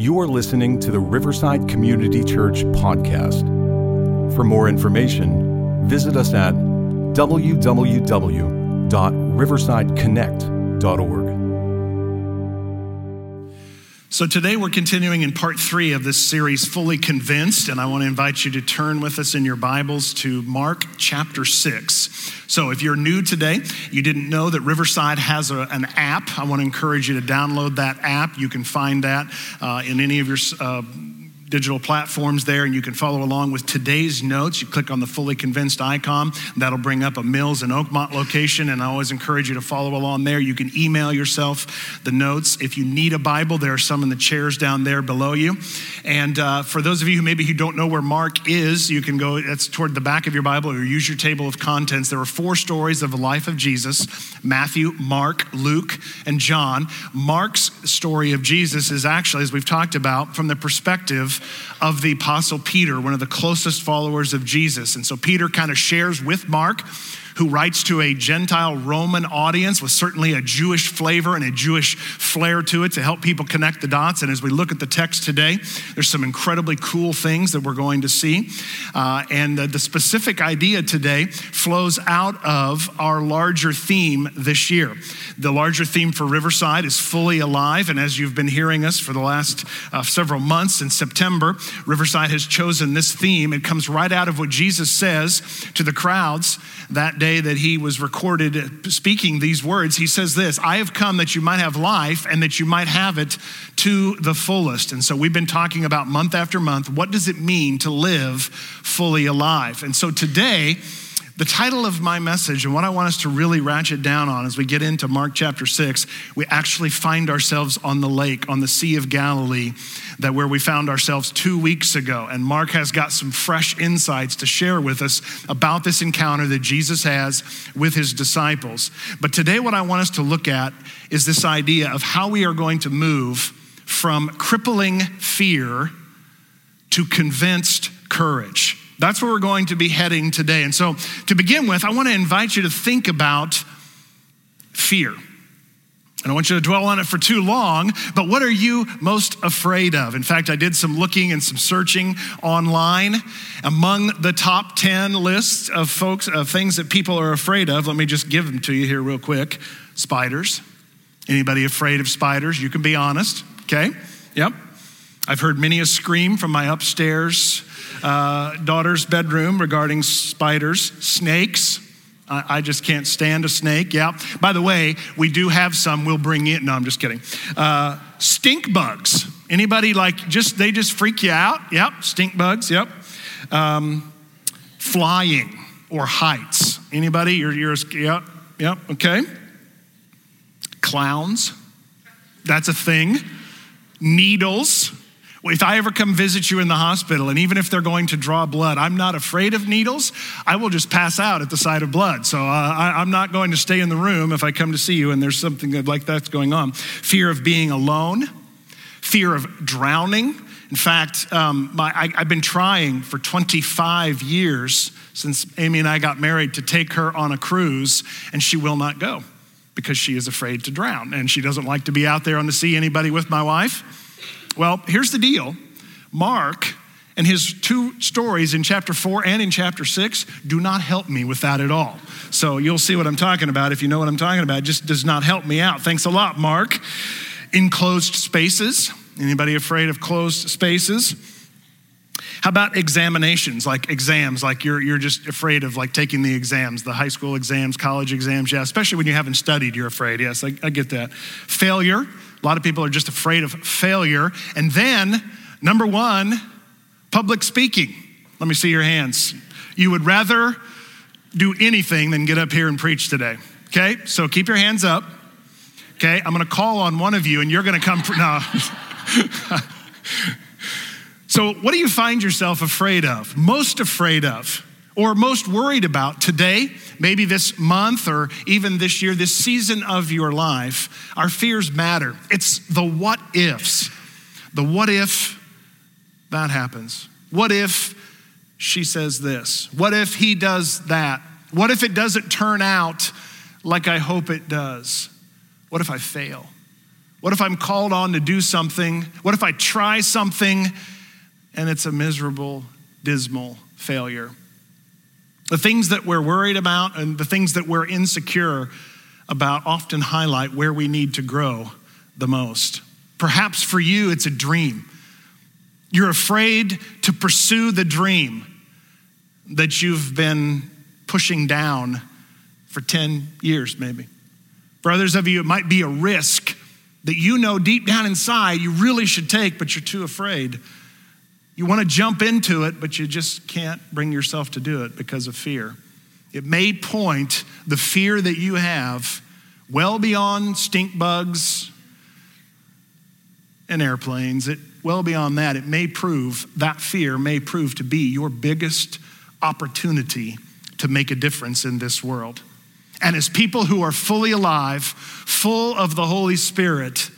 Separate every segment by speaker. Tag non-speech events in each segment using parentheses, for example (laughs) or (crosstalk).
Speaker 1: You are listening to the Riverside Community Church podcast. For more information, visit us at www.riversideconnect.org.
Speaker 2: So, today we're continuing in part three of this series, Fully Convinced, and I want to invite you to turn with us in your Bibles to Mark chapter six. So, if you're new today, you didn't know that Riverside has a, an app, I want to encourage you to download that app. You can find that uh, in any of your uh, digital platforms there, and you can follow along with today's notes. You click on the fully convinced icon, that'll bring up a Mills and Oakmont location, and I always encourage you to follow along there. You can email yourself the notes. If you need a Bible, there are some in the chairs down there below you. And uh, for those of you who maybe who don't know where Mark is, you can go, that's toward the back of your Bible, or use your table of contents. There are four stories of the life of Jesus Matthew, Mark, Luke, and John. Mark's story of Jesus is actually, as we've talked about, from the perspective of the Apostle Peter, one of the closest followers of Jesus. And so Peter kind of shares with Mark who writes to a Gentile Roman audience with certainly a Jewish flavor and a Jewish flair to it to help people connect the dots. And as we look at the text today, there's some incredibly cool things that we're going to see. Uh, and the, the specific idea today flows out of our larger theme this year. The larger theme for Riverside is fully alive. And as you've been hearing us for the last uh, several months in September, Riverside has chosen this theme. It comes right out of what Jesus says to the crowds that day that he was recorded speaking these words, he says this I have come that you might have life and that you might have it to the fullest. And so we've been talking about month after month what does it mean to live fully alive? And so today, the title of my message and what I want us to really ratchet down on as we get into Mark chapter 6, we actually find ourselves on the lake, on the Sea of Galilee, that where we found ourselves two weeks ago. And Mark has got some fresh insights to share with us about this encounter that Jesus has with his disciples. But today, what I want us to look at is this idea of how we are going to move from crippling fear to convinced courage. That's where we're going to be heading today. And so, to begin with, I want to invite you to think about fear. and I want you to dwell on it for too long, but what are you most afraid of? In fact, I did some looking and some searching online. Among the top 10 lists of folks, of things that people are afraid of, let me just give them to you here real quick. Spiders. Anybody afraid of spiders? You can be honest, okay? Yep. I've heard many a scream from my upstairs uh, daughter's bedroom regarding spiders, snakes. I, I, just can't stand a snake. Yeah. By the way, we do have some. We'll bring in. No, I'm just kidding. Uh, stink bugs. Anybody like just they just freak you out? Yep. Stink bugs. Yep. Um, flying or heights. Anybody? You're, you're yep. Yep. Okay. Clowns. That's a thing. Needles. If I ever come visit you in the hospital, and even if they're going to draw blood, I'm not afraid of needles. I will just pass out at the sight of blood. So uh, I, am not going to stay in the room if I come to see you and there's something like that's going on. Fear of being alone, fear of drowning. In fact, um, my, I, I've been trying for 25 years since Amy and I got married to take her on a cruise, and she will not go because she is afraid to drown and she doesn't like to be out there on the sea anybody with my wife well, here's the deal Mark and his two stories in chapter four and in chapter six do not help me with that at all. So you'll see what I'm talking about. If you know what I'm talking about, it just does not help me out. Thanks a lot, Mark. Enclosed spaces. Anybody afraid of closed spaces? How about examinations, like exams, like you're, you're just afraid of like taking the exams, the high school exams, college exams, yeah, especially when you haven't studied, you're afraid. Yes, I, I get that. Failure, a lot of people are just afraid of failure. And then, number one, public speaking. Let me see your hands. You would rather do anything than get up here and preach today. Okay, so keep your hands up. Okay, I'm gonna call on one of you and you're gonna come. No. (laughs) so, what do you find yourself afraid of? Most afraid of? Or most worried about today, maybe this month, or even this year, this season of your life, our fears matter. It's the what ifs. The what if that happens? What if she says this? What if he does that? What if it doesn't turn out like I hope it does? What if I fail? What if I'm called on to do something? What if I try something and it's a miserable, dismal failure? The things that we're worried about and the things that we're insecure about often highlight where we need to grow the most. Perhaps for you, it's a dream. You're afraid to pursue the dream that you've been pushing down for 10 years, maybe. For others of you, it might be a risk that you know deep down inside you really should take, but you're too afraid. You want to jump into it, but you just can't bring yourself to do it because of fear. It may point the fear that you have well beyond stink bugs and airplanes. It well beyond that, it may prove that fear may prove to be your biggest opportunity to make a difference in this world. And as people who are fully alive, full of the Holy Spirit,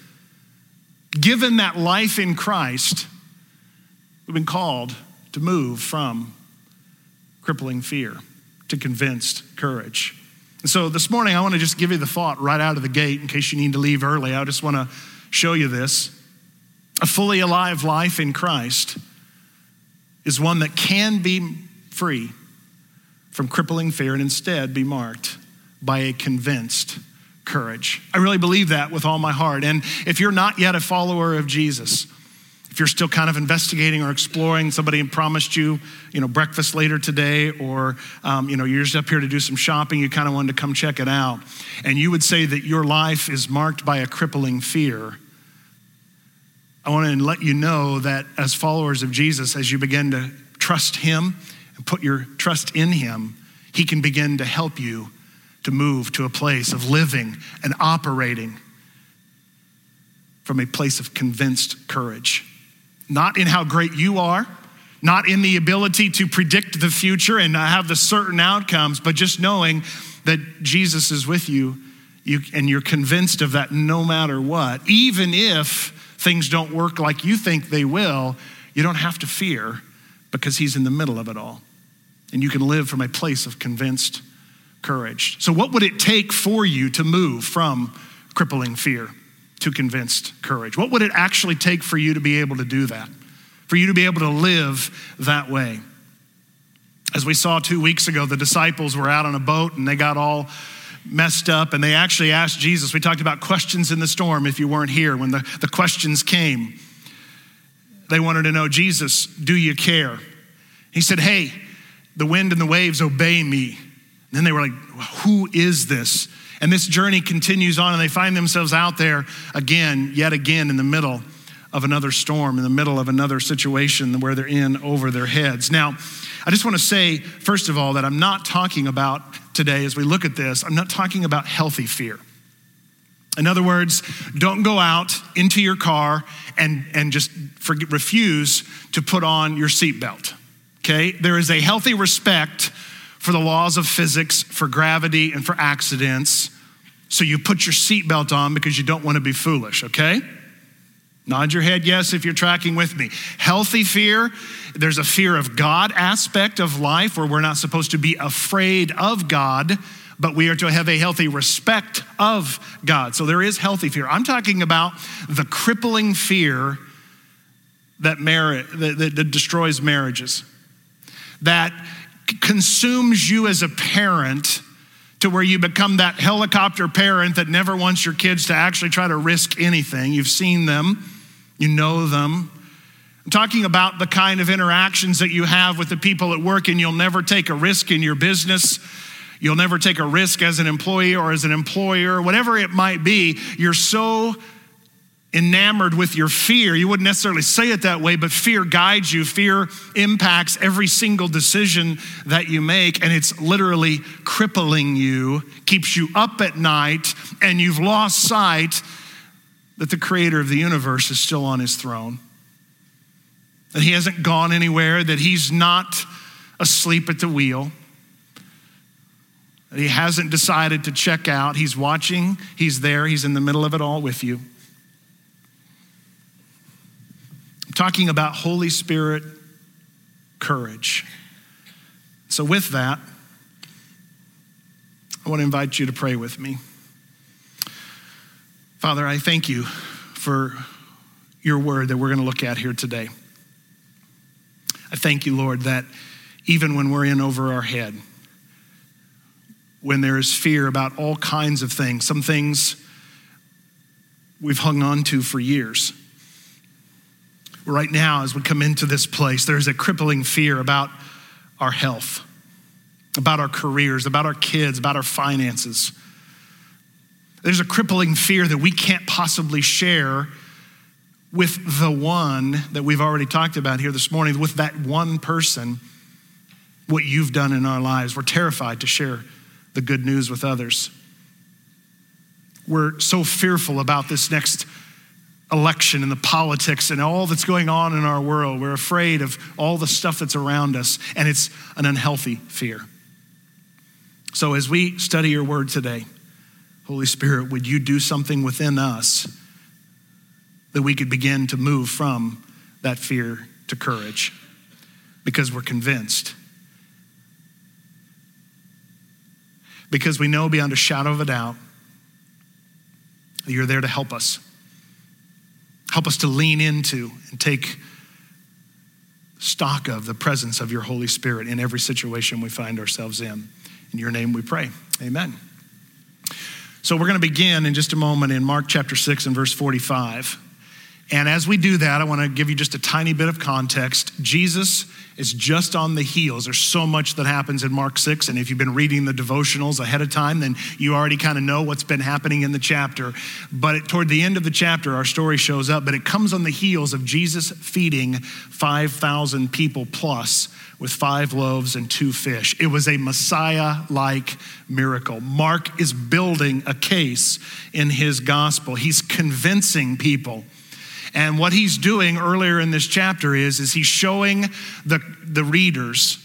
Speaker 2: given that life in Christ, we've been called to move from crippling fear to convinced courage. And so this morning, I want to just give you the thought right out of the gate in case you need to leave early. I just want to show you this. A fully alive life in Christ is one that can be free from crippling fear and instead be marked by a convinced courage. I really believe that with all my heart. And if you're not yet a follower of Jesus, if you're still kind of investigating or exploring, somebody promised you, you know, breakfast later today, or um, you know, you're just up here to do some shopping, you kind of wanted to come check it out, and you would say that your life is marked by a crippling fear. I want to let you know that as followers of Jesus, as you begin to trust Him and put your trust in Him, He can begin to help you to move to a place of living and operating from a place of convinced courage. Not in how great you are, not in the ability to predict the future and have the certain outcomes, but just knowing that Jesus is with you, you and you're convinced of that no matter what. Even if things don't work like you think they will, you don't have to fear because He's in the middle of it all. And you can live from a place of convinced courage. So, what would it take for you to move from crippling fear to convinced courage? What would it actually take for you to be able to do that? For you to be able to live that way? As we saw two weeks ago, the disciples were out on a boat and they got all messed up and they actually asked Jesus. We talked about questions in the storm if you weren't here when the, the questions came. They wanted to know, Jesus, do you care? He said, Hey, the wind and the waves obey me. And then they were like, Who is this? And this journey continues on, and they find themselves out there again, yet again, in the middle of another storm, in the middle of another situation where they're in over their heads. Now, I just want to say, first of all, that I'm not talking about today, as we look at this, I'm not talking about healthy fear. In other words, don't go out into your car and, and just forget, refuse to put on your seatbelt. Okay? There is a healthy respect for the laws of physics, for gravity, and for accidents. So you put your seatbelt on because you don't want to be foolish, okay? Nod your head yes if you're tracking with me. Healthy fear, there's a fear of God aspect of life where we're not supposed to be afraid of God, but we are to have a healthy respect of God. So there is healthy fear. I'm talking about the crippling fear that, that, that, that destroys marriages. That consumes you as a parent to where you become that helicopter parent that never wants your kids to actually try to risk anything. You've seen them, you know them. I'm talking about the kind of interactions that you have with the people at work, and you'll never take a risk in your business. You'll never take a risk as an employee or as an employer, whatever it might be. You're so enamored with your fear. You wouldn't necessarily say it that way, but fear guides you. Fear impacts every single decision that you make, and it's literally crippling you, keeps you up at night, and you've lost sight that the creator of the universe is still on his throne, that he hasn't gone anywhere, that he's not asleep at the wheel. He hasn't decided to check out. He's watching, he's there, he's in the middle of it all with you. Talking about Holy Spirit courage. So, with that, I want to invite you to pray with me. Father, I thank you for your word that we're going to look at here today. I thank you, Lord, that even when we're in over our head, when there is fear about all kinds of things, some things we've hung on to for years. Right now, as we come into this place, there's a crippling fear about our health, about our careers, about our kids, about our finances. There's a crippling fear that we can't possibly share with the one that we've already talked about here this morning, with that one person, what you've done in our lives. We're terrified to share the good news with others. We're so fearful about this next election and the politics and all that's going on in our world. We're afraid of all the stuff that's around us, and it's an unhealthy fear. So, as we study your word today, Holy Spirit, would you do something within us that we could begin to move from that fear to courage? Because we're convinced. Because we know beyond a shadow of a doubt that you're there to help us Help us to lean into and take stock of the presence of your Holy Spirit in every situation we find ourselves in. In your name we pray. Amen. So we're going to begin in just a moment in Mark chapter 6 and verse 45. And as we do that, I want to give you just a tiny bit of context. Jesus is just on the heels. There's so much that happens in Mark 6. And if you've been reading the devotionals ahead of time, then you already kind of know what's been happening in the chapter. But toward the end of the chapter, our story shows up, but it comes on the heels of Jesus feeding 5,000 people plus with five loaves and two fish. It was a Messiah like miracle. Mark is building a case in his gospel, he's convincing people and what he's doing earlier in this chapter is, is he's showing the, the readers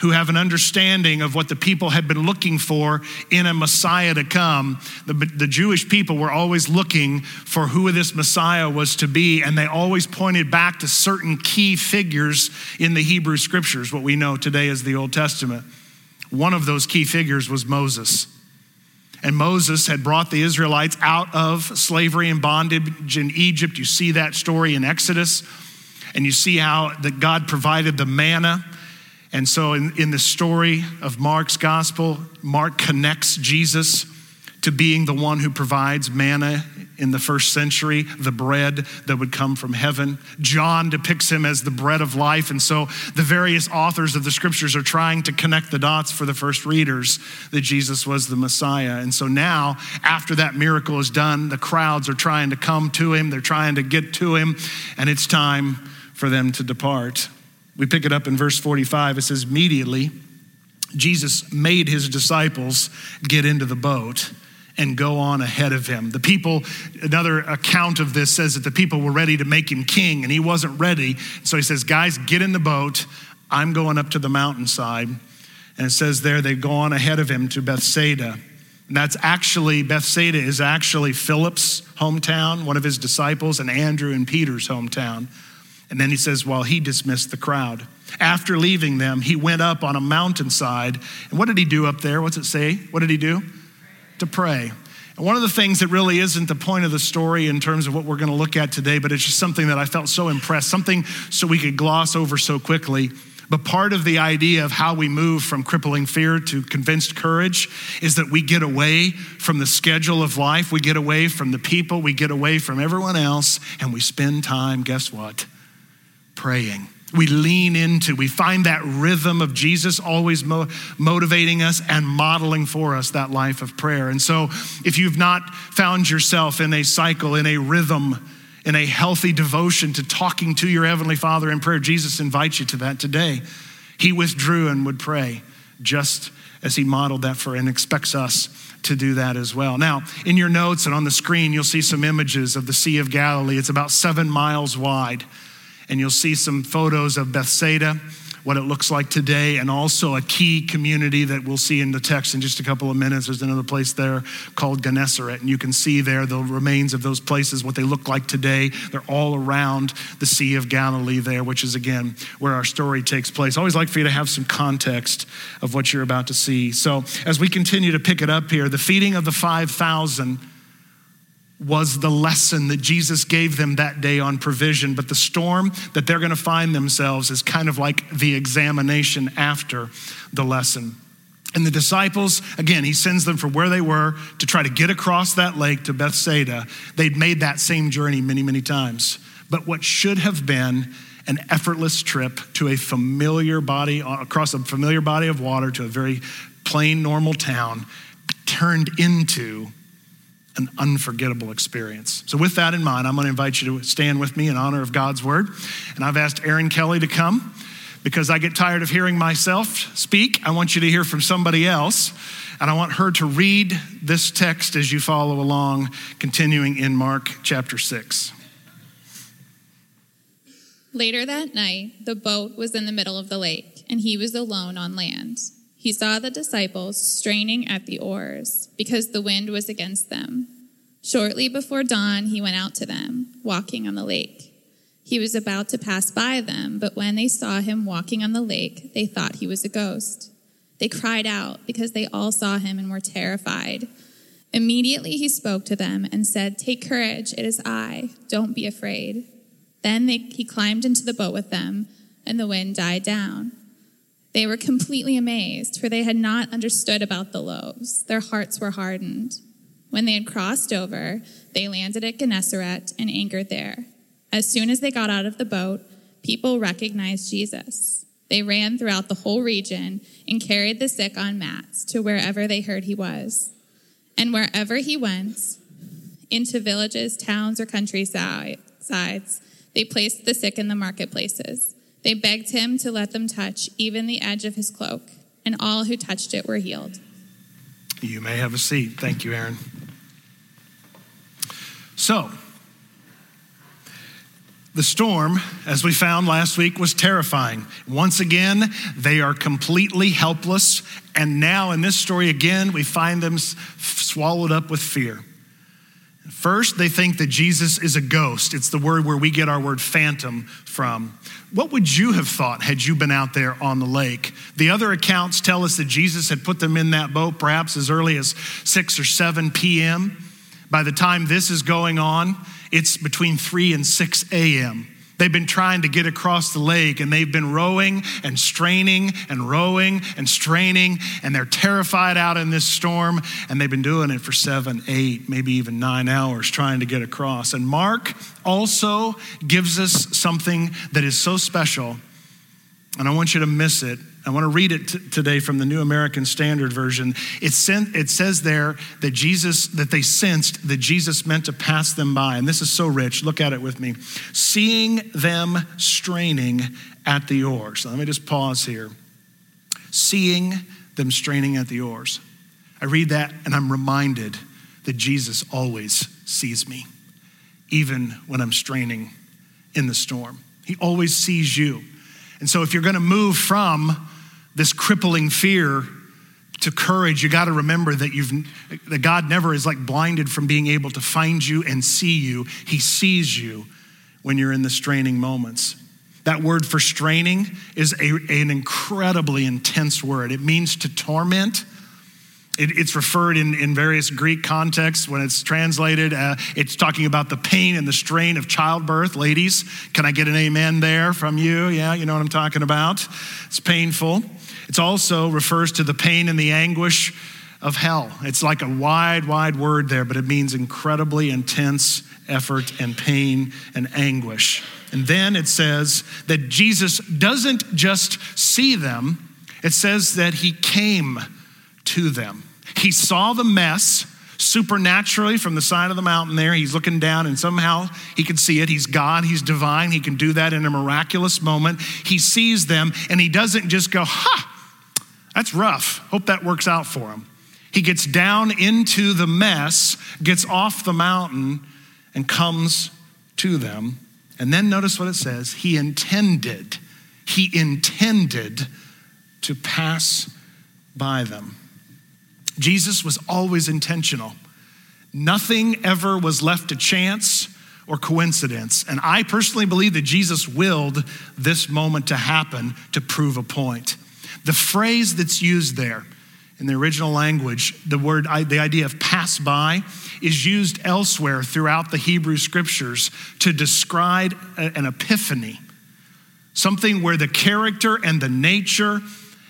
Speaker 2: who have an understanding of what the people had been looking for in a Messiah to come. The, the Jewish people were always looking for who this Messiah was to be, and they always pointed back to certain key figures in the Hebrew scriptures, what we know today as the Old Testament. One of those key figures was Moses. And Moses had brought the Israelites out of slavery and bondage in Egypt. You see that story in Exodus, and you see how that God provided the manna. And so, in, in the story of Mark's gospel, Mark connects Jesus to being the one who provides manna in the first century, the bread that would come from heaven. John depicts him as the bread of life. And so the various authors of the scriptures are trying to connect the dots for the first readers that Jesus was the Messiah. And so now, after that miracle is done, the crowds are trying to come to him, they're trying to get to him, and it's time for them to depart. We pick it up in verse 45. It says, Immediately, Jesus made his disciples get into the boat and go on ahead of him. The people, another account of this says that the people were ready to make him king and he wasn't ready. So he says, Guys, get in the boat. I'm going up to the mountainside. And it says there they go on ahead of him to Bethsaida. And that's actually, Bethsaida is actually Philip's hometown, one of his disciples, and Andrew and Peter's hometown. And then he says, while he dismissed the crowd. After leaving them, he went up on a mountainside. And what did he do up there? What's it say? What did he do? To pray. And one of the things that really isn't the point of the story in terms of what we're going to look at today, but it's just something that I felt so impressed, something so we could gloss over so quickly. But part of the idea of how we move from crippling fear to convinced courage is that we get away from the schedule of life, we get away from the people, we get away from everyone else, and we spend time, guess what? Praying we lean into. We find that rhythm of Jesus always mo- motivating us and modeling for us that life of prayer. And so, if you've not found yourself in a cycle, in a rhythm, in a healthy devotion to talking to your Heavenly Father in prayer, Jesus invites you to that today. He withdrew and would pray just as He modeled that for and expects us to do that as well. Now, in your notes and on the screen, you'll see some images of the Sea of Galilee. It's about seven miles wide and you'll see some photos of Bethsaida, what it looks like today, and also a key community that we'll see in the text in just a couple of minutes. There's another place there called Gennesaret, and you can see there the remains of those places, what they look like today. They're all around the Sea of Galilee there, which is again where our story takes place. I always like for you to have some context of what you're about to see. So as we continue to pick it up here, the feeding of the 5,000 was the lesson that Jesus gave them that day on provision, but the storm that they're going to find themselves is kind of like the examination after the lesson. And the disciples, again, he sends them from where they were to try to get across that lake to Bethsaida. They'd made that same journey many, many times. But what should have been an effortless trip to a familiar body, across a familiar body of water to a very plain, normal town, turned into an unforgettable experience. So, with that in mind, I'm going to invite you to stand with me in honor of God's word. And I've asked Aaron Kelly to come because I get tired of hearing myself speak. I want you to hear from somebody else. And I want her to read this text as you follow along, continuing in Mark chapter 6.
Speaker 3: Later that night, the boat was in the middle of the lake, and he was alone on land. He saw the disciples straining at the oars because the wind was against them. Shortly before dawn, he went out to them, walking on the lake. He was about to pass by them, but when they saw him walking on the lake, they thought he was a ghost. They cried out because they all saw him and were terrified. Immediately he spoke to them and said, Take courage, it is I. Don't be afraid. Then they, he climbed into the boat with them, and the wind died down. They were completely amazed, for they had not understood about the loaves. Their hearts were hardened. When they had crossed over, they landed at Gennesaret and anchored there. As soon as they got out of the boat, people recognized Jesus. They ran throughout the whole region and carried the sick on mats to wherever they heard he was. And wherever he went, into villages, towns, or countrysides, they placed the sick in the marketplaces they begged him to let them touch even the edge of his cloak, and all who touched it were healed.
Speaker 2: You may have a seat. Thank you, Aaron. So, the storm, as we found last week, was terrifying. Once again, they are completely helpless. And now, in this story again, we find them swallowed up with fear. First, they think that Jesus is a ghost. It's the word where we get our word phantom from. What would you have thought had you been out there on the lake? The other accounts tell us that Jesus had put them in that boat perhaps as early as 6 or 7 p.m. By the time this is going on, it's between 3 and 6 a.m. They've been trying to get across the lake and they've been rowing and straining and rowing and straining, and they're terrified out in this storm. And they've been doing it for seven, eight, maybe even nine hours trying to get across. And Mark also gives us something that is so special, and I want you to miss it I want to read it t- today from the New American Standard Version. It, sent, it says there that Jesus, that they sensed that Jesus meant to pass them by. And this is so rich. Look at it with me. Seeing them straining at the oars. So let me just pause here. Seeing them straining at the oars. I read that and I'm reminded that Jesus always sees me, even when I'm straining in the storm. He always sees you. And so if you're going to move from this crippling fear to courage, you got to remember that you've that God never is like blinded from being able to find you and see you. He sees you when you're in the straining moments. That word for straining is a, an incredibly intense word. It means to torment. It, it's referred in, in various Greek contexts when it's translated. Uh, it's talking about the pain and the strain of childbirth. Ladies, can I get an amen there from you? Yeah, you know what I'm talking about. It's painful. It also refers to the pain and the anguish of hell. It's like a wide, wide word there, but it means incredibly intense effort and pain and anguish. And then it says that Jesus doesn't just see them, it says that he came to them. He saw the mess supernaturally from the side of the mountain there. He's looking down, and somehow he can see it. He's God, he's divine. He can do that in a miraculous moment. He sees them, and he doesn't just go, Ha! That's rough. Hope that works out for him. He gets down into the mess, gets off the mountain, and comes to them. And then notice what it says He intended, He intended to pass by them. Jesus was always intentional. Nothing ever was left to chance or coincidence. And I personally believe that Jesus willed this moment to happen to prove a point. The phrase that's used there in the original language, the word, the idea of pass by is used elsewhere throughout the Hebrew scriptures to describe an epiphany, something where the character and the nature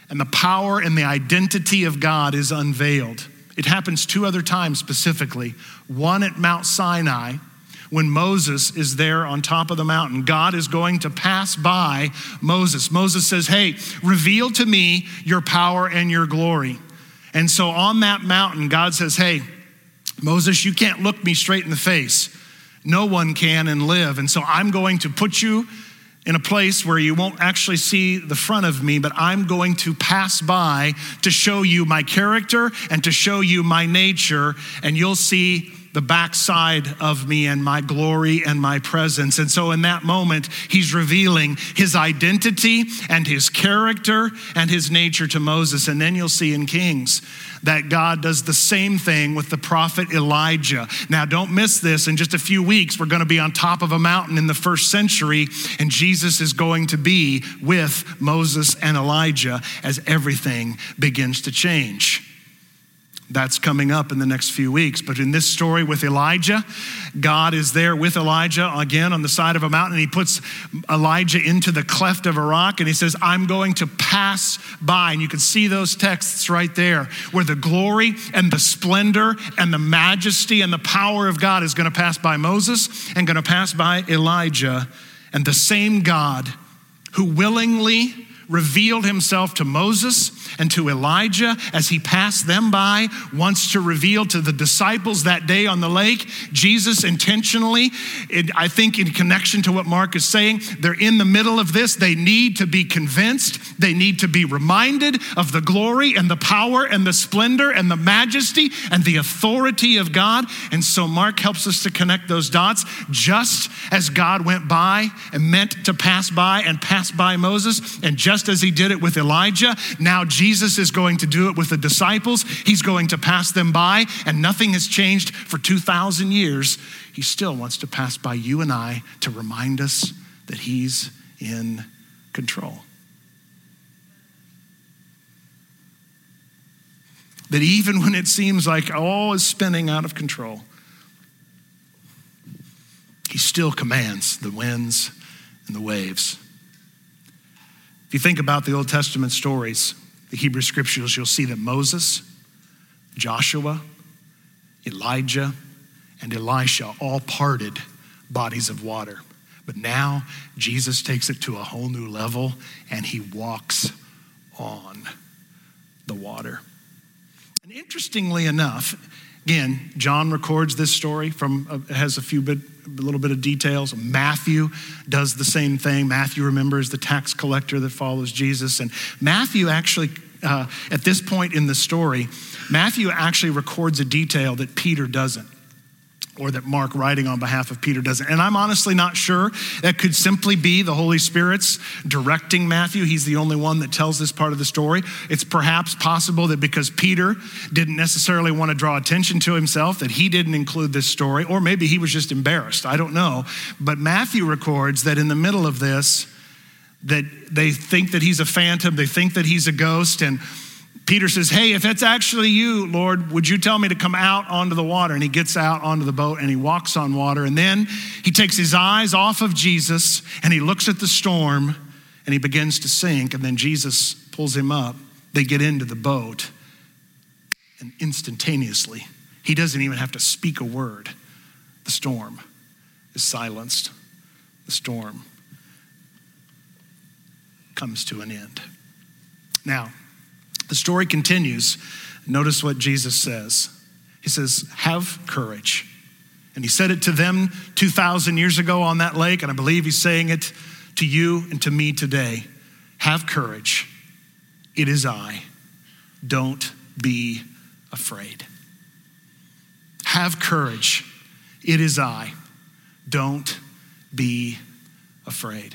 Speaker 2: and the power and the identity of God is unveiled. It happens two other times specifically one at Mount Sinai. When Moses is there on top of the mountain, God is going to pass by Moses. Moses says, Hey, reveal to me your power and your glory. And so on that mountain, God says, Hey, Moses, you can't look me straight in the face. No one can and live. And so I'm going to put you in a place where you won't actually see the front of me, but I'm going to pass by to show you my character and to show you my nature, and you'll see the backside of me and my glory and my presence. And so, in that moment, he's revealing his identity and his character and his nature to Moses. And then you'll see in Kings that God does the same thing with the prophet Elijah. Now, don't miss this. In just a few weeks, we're going to be on top of a mountain in the first century, and Jesus is going to be with Moses and Elijah as everything begins to change. That's coming up in the next few weeks. But in this story with Elijah, God is there with Elijah again on the side of a mountain. He puts Elijah into the cleft of a rock and he says, I'm going to pass by. And you can see those texts right there where the glory and the splendor and the majesty and the power of God is going to pass by Moses and going to pass by Elijah. And the same God who willingly revealed himself to Moses and to Elijah as he passed them by, wants to reveal to the disciples that day on the lake. Jesus intentionally, it, I think, in connection to what Mark is saying, they're in the middle of this. They need to be convinced, they need to be reminded of the glory and the power and the splendor and the majesty and the authority of God. And so Mark helps us to connect those dots just as God went by and meant to pass by and pass by Moses, and just as he did it with Elijah, now Jesus is going to do it with the disciples. He's going to pass them by, and nothing has changed for 2,000 years. He still wants to pass by you and I to remind us that he's in control. That even when it seems like all is spinning out of control, he still commands the winds and the waves. If you think about the Old Testament stories, the Hebrew scriptures, you'll see that Moses, Joshua, Elijah, and Elisha all parted bodies of water. But now Jesus takes it to a whole new level and he walks on the water. And interestingly enough, again, John records this story from, uh, has a few bit, a little bit of details. Matthew does the same thing. Matthew, remembers the tax collector that follows Jesus. And Matthew actually, uh, at this point in the story, Matthew actually records a detail that Peter doesn't or that Mark, writing on behalf of Peter, doesn't. And I'm honestly not sure. That could simply be the Holy Spirit's directing Matthew. He's the only one that tells this part of the story. It's perhaps possible that because Peter didn't necessarily want to draw attention to himself, that he didn't include this story, or maybe he was just embarrassed. I don't know. But Matthew records that in the middle of this, that they think that he's a phantom, they think that he's a ghost, and Peter says, Hey, if it's actually you, Lord, would you tell me to come out onto the water? And he gets out onto the boat and he walks on water. And then he takes his eyes off of Jesus and he looks at the storm and he begins to sink. And then Jesus pulls him up. They get into the boat. And instantaneously, he doesn't even have to speak a word. The storm is silenced. The storm comes to an end. Now, the story continues. Notice what Jesus says. He says, Have courage. And he said it to them 2,000 years ago on that lake, and I believe he's saying it to you and to me today. Have courage. It is I. Don't be afraid. Have courage. It is I. Don't be afraid.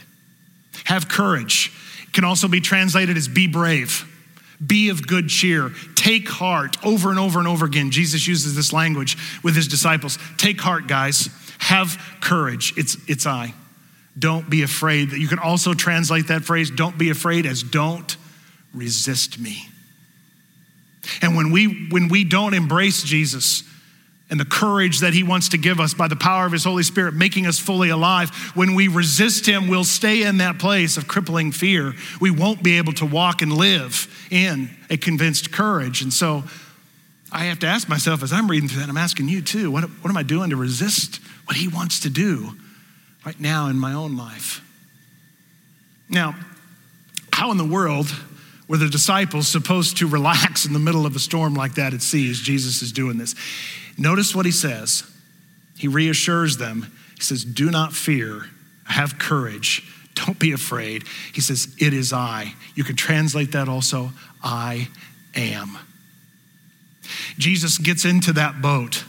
Speaker 2: Have courage. Can also be translated as be brave. Be of good cheer. Take heart. Over and over and over again, Jesus uses this language with his disciples. Take heart, guys. Have courage. It's, it's I. Don't be afraid. You can also translate that phrase, don't be afraid, as don't resist me. And when we, when we don't embrace Jesus and the courage that he wants to give us by the power of his Holy Spirit, making us fully alive, when we resist him, we'll stay in that place of crippling fear. We won't be able to walk and live in a convinced courage. And so I have to ask myself as I'm reading through that, I'm asking you too, what, what am I doing to resist what he wants to do right now in my own life? Now, how in the world were the disciples supposed to relax in the middle of a storm like that at sea as Jesus is doing this? Notice what he says. He reassures them. He says, Do not fear, have courage, don't be afraid. He says, It is I. You can translate that also, I am. Jesus gets into that boat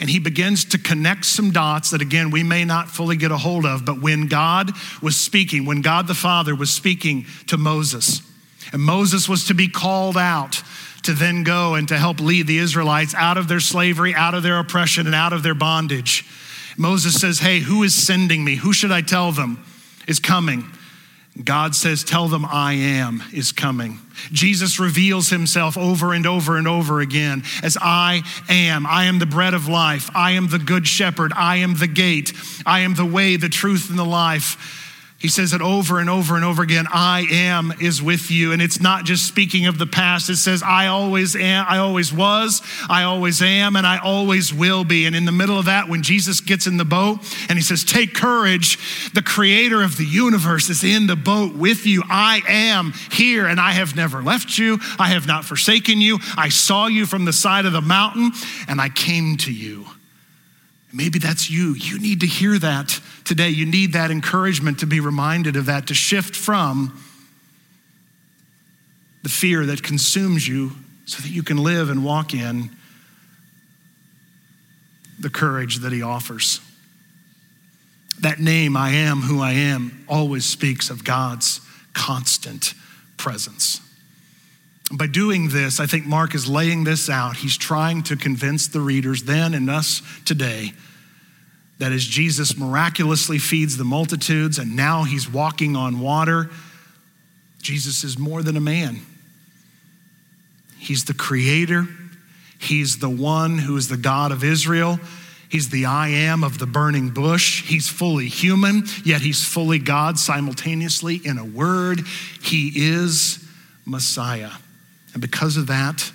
Speaker 2: and he begins to connect some dots that, again, we may not fully get a hold of. But when God was speaking, when God the Father was speaking to Moses, and Moses was to be called out to then go and to help lead the Israelites out of their slavery, out of their oppression, and out of their bondage. Moses says, Hey, who is sending me? Who should I tell them is coming? God says, Tell them I am is coming. Jesus reveals himself over and over and over again as I am. I am the bread of life. I am the good shepherd. I am the gate. I am the way, the truth, and the life. He says it over and over and over again I am is with you. And it's not just speaking of the past, it says, I always am, I always was, I always am, and I always will be. And in the middle of that, when Jesus gets in the boat and he says, Take courage, the creator of the universe is in the boat with you. I am here, and I have never left you, I have not forsaken you. I saw you from the side of the mountain, and I came to you. Maybe that's you. You need to hear that today. You need that encouragement to be reminded of that, to shift from the fear that consumes you so that you can live and walk in the courage that he offers. That name, I am who I am, always speaks of God's constant presence. By doing this, I think Mark is laying this out. He's trying to convince the readers then and us today that as Jesus miraculously feeds the multitudes and now he's walking on water, Jesus is more than a man. He's the creator, he's the one who is the God of Israel. He's the I am of the burning bush. He's fully human, yet he's fully God simultaneously. In a word, he is Messiah. And because of that,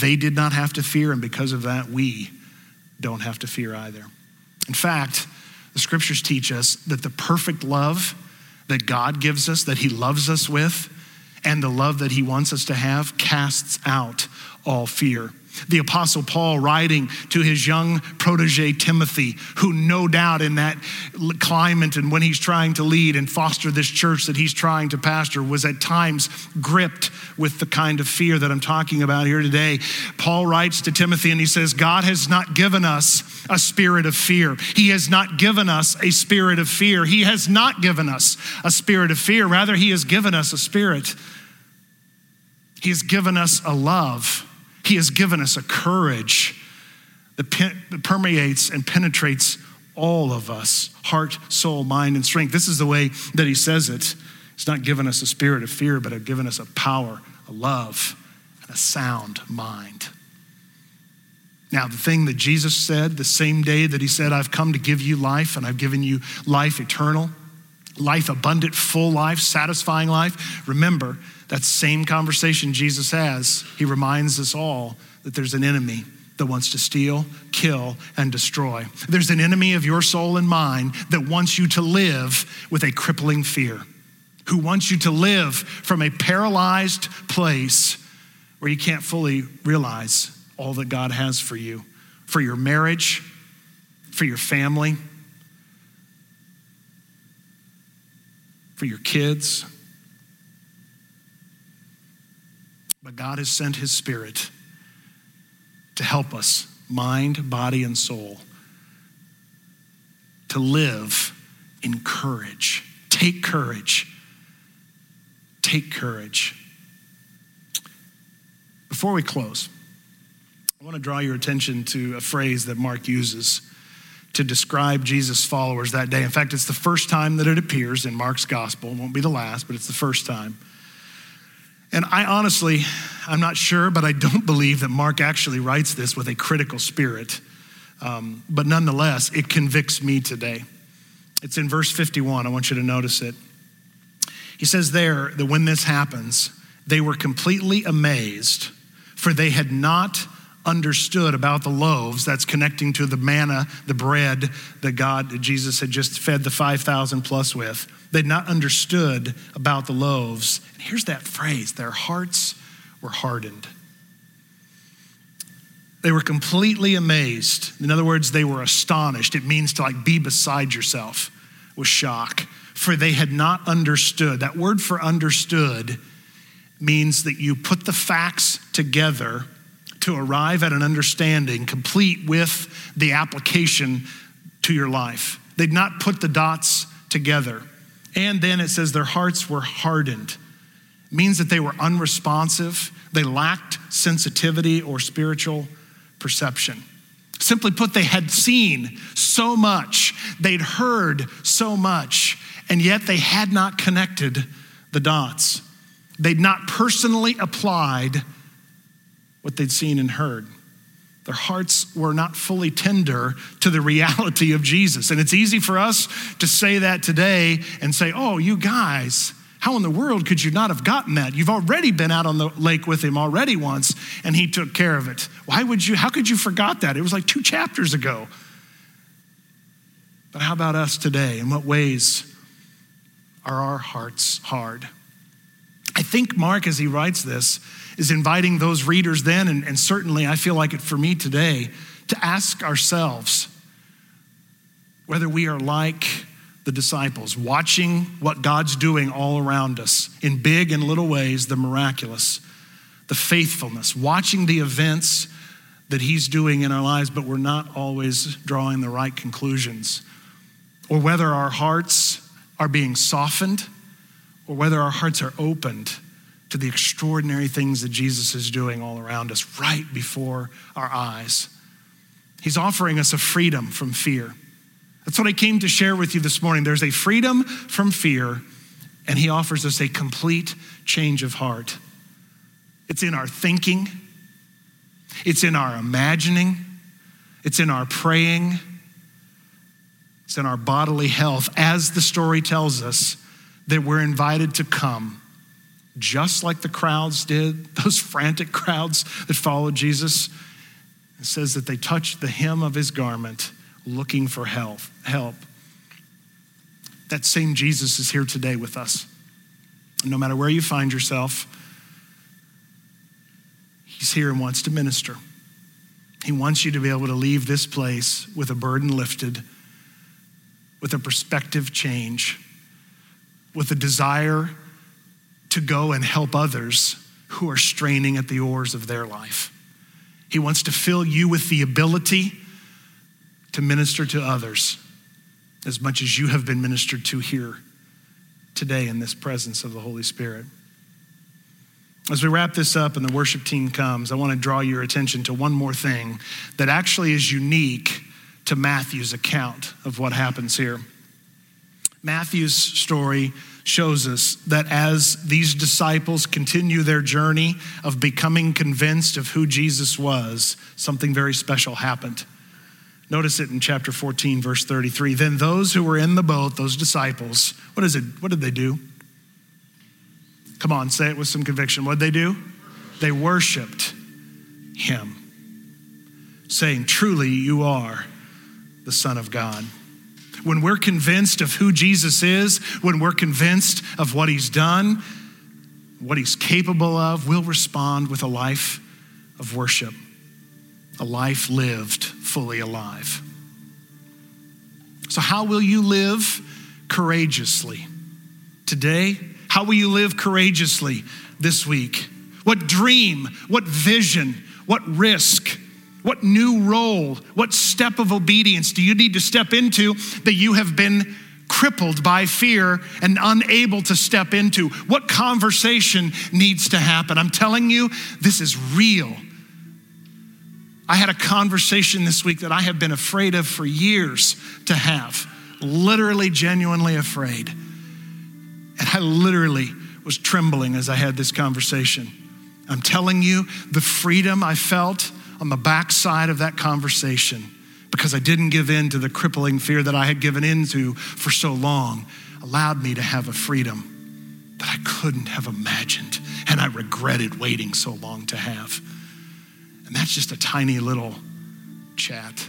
Speaker 2: they did not have to fear, and because of that, we don't have to fear either. In fact, the scriptures teach us that the perfect love that God gives us, that He loves us with, and the love that He wants us to have casts out all fear. The Apostle Paul, writing to his young protege Timothy, who no doubt in that climate and when he's trying to lead and foster this church that he's trying to pastor, was at times gripped with the kind of fear that I'm talking about here today. Paul writes to Timothy and he says, God has not given us a spirit of fear. He has not given us a spirit of fear. He has not given us a spirit of fear. Rather, He has given us a spirit. He has given us a love he has given us a courage that, permeates and penetrates all of us heart, soul, mind, and strength. This is the way that he says it. He's not given us a spirit of fear, but have given us a power, a love, and a sound mind. Now, the thing that Jesus said the same day that he said, I've come to give you life and I've given you life eternal, life abundant, full life, satisfying life, remember, that same conversation Jesus has, he reminds us all that there's an enemy that wants to steal, kill, and destroy. There's an enemy of your soul and mine that wants you to live with a crippling fear, who wants you to live from a paralyzed place where you can't fully realize all that God has for you, for your marriage, for your family, for your kids But God has sent his spirit to help us, mind, body, and soul, to live in courage. Take courage. Take courage. Before we close, I want to draw your attention to a phrase that Mark uses to describe Jesus' followers that day. In fact, it's the first time that it appears in Mark's gospel. It won't be the last, but it's the first time. And I honestly, I'm not sure, but I don't believe that Mark actually writes this with a critical spirit. Um, but nonetheless, it convicts me today. It's in verse 51. I want you to notice it. He says there that when this happens, they were completely amazed, for they had not understood about the loaves that's connecting to the manna, the bread that God, Jesus had just fed the 5,000 plus with. They'd not understood about the loaves. And here's that phrase their hearts were hardened. They were completely amazed. In other words, they were astonished. It means to like be beside yourself with shock, for they had not understood. That word for understood means that you put the facts together to arrive at an understanding complete with the application to your life. They'd not put the dots together. And then it says their hearts were hardened. It means that they were unresponsive, they lacked sensitivity or spiritual perception. Simply put, they had seen so much, they'd heard so much, and yet they had not connected the dots. They'd not personally applied what they'd seen and heard. Their hearts were not fully tender to the reality of Jesus. And it's easy for us to say that today and say, oh, you guys, how in the world could you not have gotten that? You've already been out on the lake with him already once, and he took care of it. Why would you, how could you forgot that? It was like two chapters ago. But how about us today? In what ways are our hearts hard? I think Mark, as he writes this, is inviting those readers then, and, and certainly I feel like it for me today, to ask ourselves whether we are like the disciples, watching what God's doing all around us in big and little ways, the miraculous, the faithfulness, watching the events that He's doing in our lives, but we're not always drawing the right conclusions. Or whether our hearts are being softened, or whether our hearts are opened to the extraordinary things that Jesus is doing all around us, right before our eyes. He's offering us a freedom from fear. That's what I came to share with you this morning. There's a freedom from fear, and He offers us a complete change of heart. It's in our thinking, it's in our imagining, it's in our praying, it's in our bodily health. As the story tells us, that we're invited to come just like the crowds did, (laughs) those frantic crowds that followed Jesus. It says that they touched the hem of his garment looking for help. help. That same Jesus is here today with us. No matter where you find yourself, he's here and wants to minister. He wants you to be able to leave this place with a burden lifted, with a perspective change, with a desire to go and help others who are straining at the oars of their life. He wants to fill you with the ability to minister to others as much as you have been ministered to here today in this presence of the Holy Spirit. As we wrap this up and the worship team comes, I want to draw your attention to one more thing that actually is unique to Matthew's account of what happens here. Matthew's story shows us that as these disciples continue their journey of becoming convinced of who Jesus was, something very special happened. Notice it in chapter 14, verse 33. Then those who were in the boat, those disciples, what is it? What did they do? Come on, say it with some conviction. What did they do? They worshiped him, saying, Truly, you are the Son of God when we're convinced of who Jesus is, when we're convinced of what he's done, what he's capable of, we'll respond with a life of worship, a life lived fully alive. So, how will you live courageously today? How will you live courageously this week? What dream, what vision, what risk? What new role, what step of obedience do you need to step into that you have been crippled by fear and unable to step into? What conversation needs to happen? I'm telling you, this is real. I had a conversation this week that I have been afraid of for years to have, literally, genuinely afraid. And I literally was trembling as I had this conversation. I'm telling you, the freedom I felt on the backside of that conversation because I didn't give in to the crippling fear that I had given into for so long allowed me to have a freedom that I couldn't have imagined. And I regretted waiting so long to have. And that's just a tiny little chat.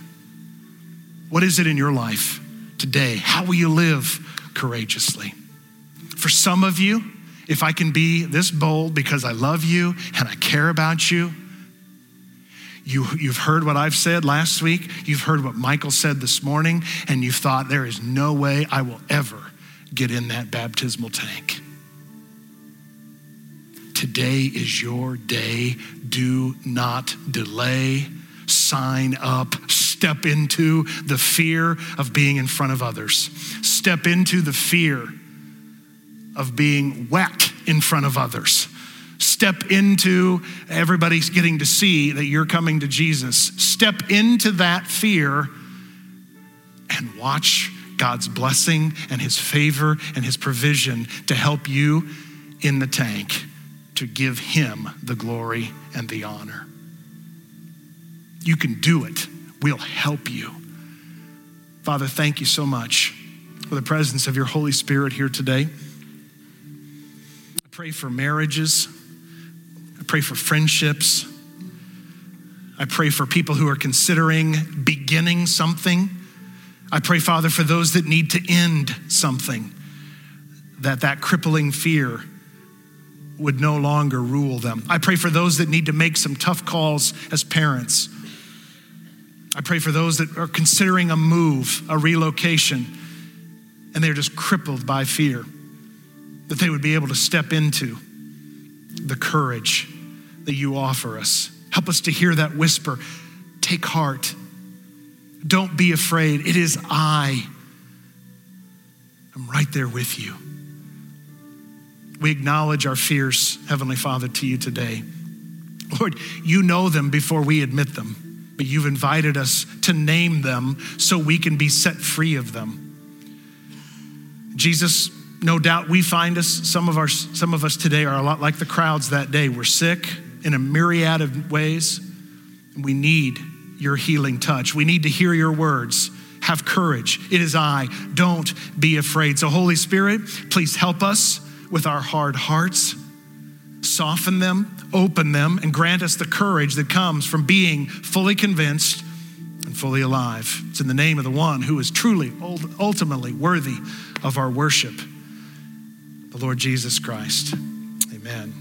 Speaker 2: What is it in your life today? How will you live courageously? For some of you, if I can be this bold because I love you and I care about you, you, you've heard what I've said last week. You've heard what Michael said this morning, and you've thought, there is no way I will ever get in that baptismal tank. Today is your day. Do not delay. Sign up. Step into the fear of being in front of others. Step into the fear of being wet in front of others Step into everybody's getting to see that you're coming to Jesus. Step into that fear and watch God's blessing and his favor and his provision to help you in the tank to give him the glory and the honor. You can do it. We'll help you. Father, thank you so much for the presence of your Holy Spirit here today. I pray for marriages pray for friendships. I pray for people who are considering beginning something. I pray, Father, for those that need to end something, that that crippling fear would no longer rule them. I pray for those that need to make some tough calls as parents. I pray for those that are considering a move, a relocation, and they're just crippled by fear, that they would be able to step into the courage that you offer us. Help us to hear that whisper take heart. Don't be afraid. It is I. I'm right there with you. We acknowledge our fears, Heavenly Father, to you today. Lord, you know them before we admit them, but you've invited us to name them so we can be set free of them. Jesus, no doubt we find us, some of, our, some of us today are a lot like the crowds that day. We're sick, in a myriad of ways. We need your healing touch. We need to hear your words. Have courage. It is I. Don't be afraid. So, Holy Spirit, please help us with our hard hearts. Soften them, open them, and grant us the courage that comes from being fully convinced and fully alive. It's in the name of the one who is truly, ultimately worthy of our worship, the Lord Jesus Christ. Amen.